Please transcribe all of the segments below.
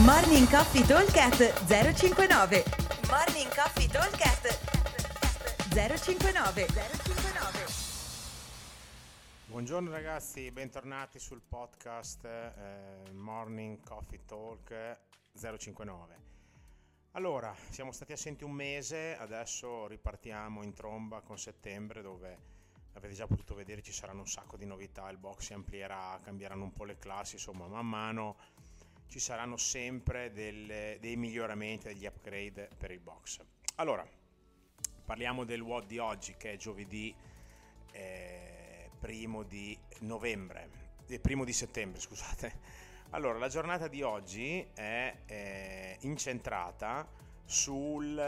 Morning Coffee Talkcast 059 Morning Coffee Talkcast 059 059 Buongiorno ragazzi, bentornati sul podcast eh, Morning Coffee Talk 059. Allora, siamo stati assenti un mese, adesso ripartiamo in tromba con settembre dove avete già potuto vedere ci saranno un sacco di novità, il box si amplierà, cambieranno un po' le classi, insomma man mano ci saranno sempre delle, dei miglioramenti, degli upgrade per il box. Allora, parliamo del WOD di oggi che è giovedì eh, primo di novembre, eh, primo di settembre scusate. Allora, la giornata di oggi è eh, incentrata sul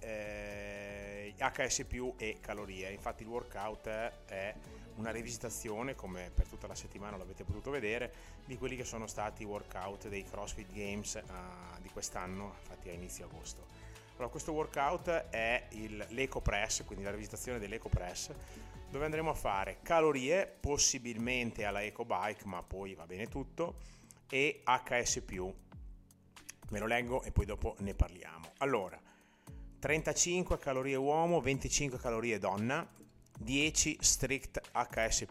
eh, HS e calorie. Infatti il workout è una rivisitazione, come per tutta la settimana l'avete potuto vedere, di quelli che sono stati i workout dei CrossFit Games uh, di quest'anno, infatti a inizio agosto. Allora, questo workout è il, l'Eco Press, quindi la rivisitazione dell'Eco Press, dove andremo a fare calorie, possibilmente alla Eco Bike, ma poi va bene tutto, e HS+. Me lo leggo e poi dopo ne parliamo. Allora, 35 calorie uomo, 25 calorie donna, 10 strict HS+,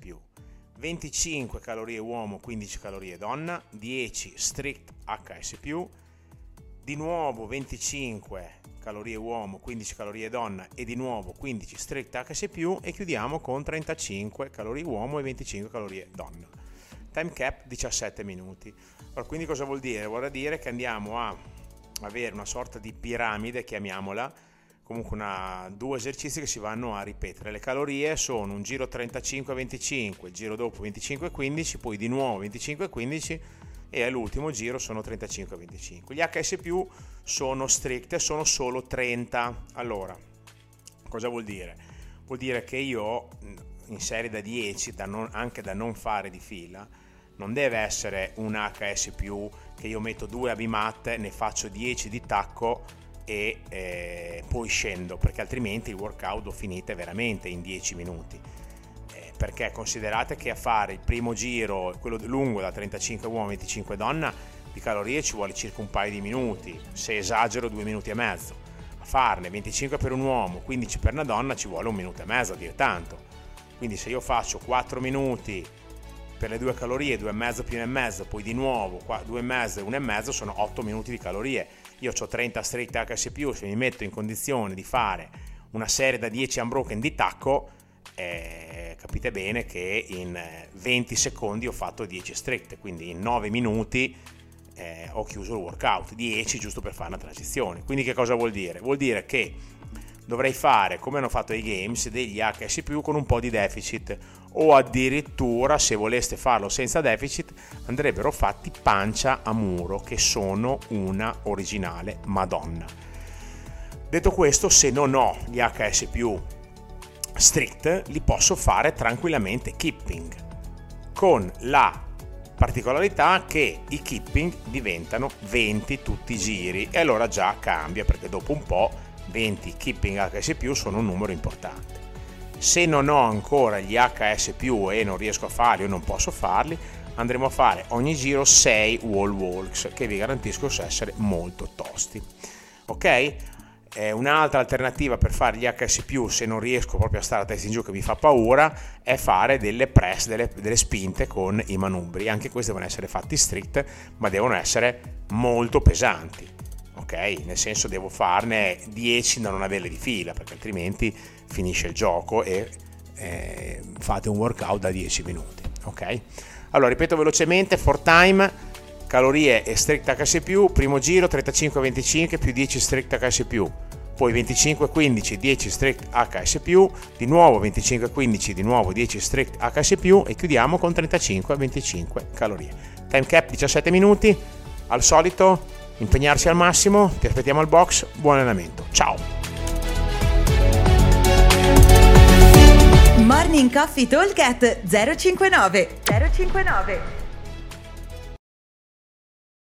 25 calorie uomo, 15 calorie donna, 10 strict HS+, di nuovo 25 calorie uomo, 15 calorie donna e di nuovo 15 strict HS+, e chiudiamo con 35 calorie uomo e 25 calorie donna. Time cap 17 minuti. Allora, quindi cosa vuol dire? Vuol dire che andiamo a avere una sorta di piramide, chiamiamola, comunque una, due esercizi che si vanno a ripetere. Le calorie sono un giro 35-25, il giro dopo 25-15, poi di nuovo 25-15 e all'ultimo giro sono 35-25. Gli HS sono stricte, sono solo 30. Allora, cosa vuol dire? Vuol dire che io in serie da 10, da non, anche da non fare di fila, non deve essere un HS che io metto due abimatte, ne faccio 10 di tacco e eh, poi scendo perché altrimenti il workout lo finite veramente in 10 minuti. Eh, perché considerate che a fare il primo giro quello lungo da 35 uomini 25 donna di calorie ci vuole circa un paio di minuti se esagero due minuti e mezzo. A farne 25 per un uomo 15 per una donna ci vuole un minuto e mezzo a dire tanto. Quindi se io faccio 4 minuti per le due calorie, due e mezzo più e mezzo, poi di nuovo due e mezzo e uno e mezzo sono 8 minuti di calorie io ho 30 strict HS+, se mi metto in condizione di fare una serie da 10 unbroken di tacco, eh, capite bene che in 20 eh, secondi ho fatto 10 strict, quindi in 9 minuti eh, ho chiuso il workout, 10 giusto per fare una transizione. Quindi che cosa vuol dire? Vuol dire che dovrei fare, come hanno fatto i games, degli HS+, con un po' di deficit. O addirittura se voleste farlo senza deficit andrebbero fatti pancia a muro che sono una originale madonna. Detto questo se non ho gli HS strict li posso fare tranquillamente keeping. Con la particolarità che i keeping diventano 20 tutti i giri. E allora già cambia perché dopo un po' 20 keeping HS sono un numero importante se non ho ancora gli HS e non riesco a farli o non posso farli, andremo a fare ogni giro 6 wall walks che vi garantisco essere molto tosti. Ok? Un'altra alternativa per fare gli HS se non riesco proprio a stare a testa in giù che mi fa paura è fare delle press, delle, delle spinte con i manubri. Anche questi devono essere fatti strict ma devono essere molto pesanti ok? Nel senso devo farne 10 da non averle di fila, perché altrimenti finisce il gioco e eh, fate un workout da 10 minuti, ok? Allora, ripeto velocemente, for time, calorie e strict HS+, primo giro 35-25 più 10 strict HS+, poi 25-15, 10 strict HS+, di nuovo 25-15, di nuovo 10 strict HS+, e chiudiamo con 35-25 calorie. Time cap 17 minuti, al solito impegnarsi al massimo, ti aspettiamo al box, buon allenamento, ciao! Morning Coffee Talk 059 059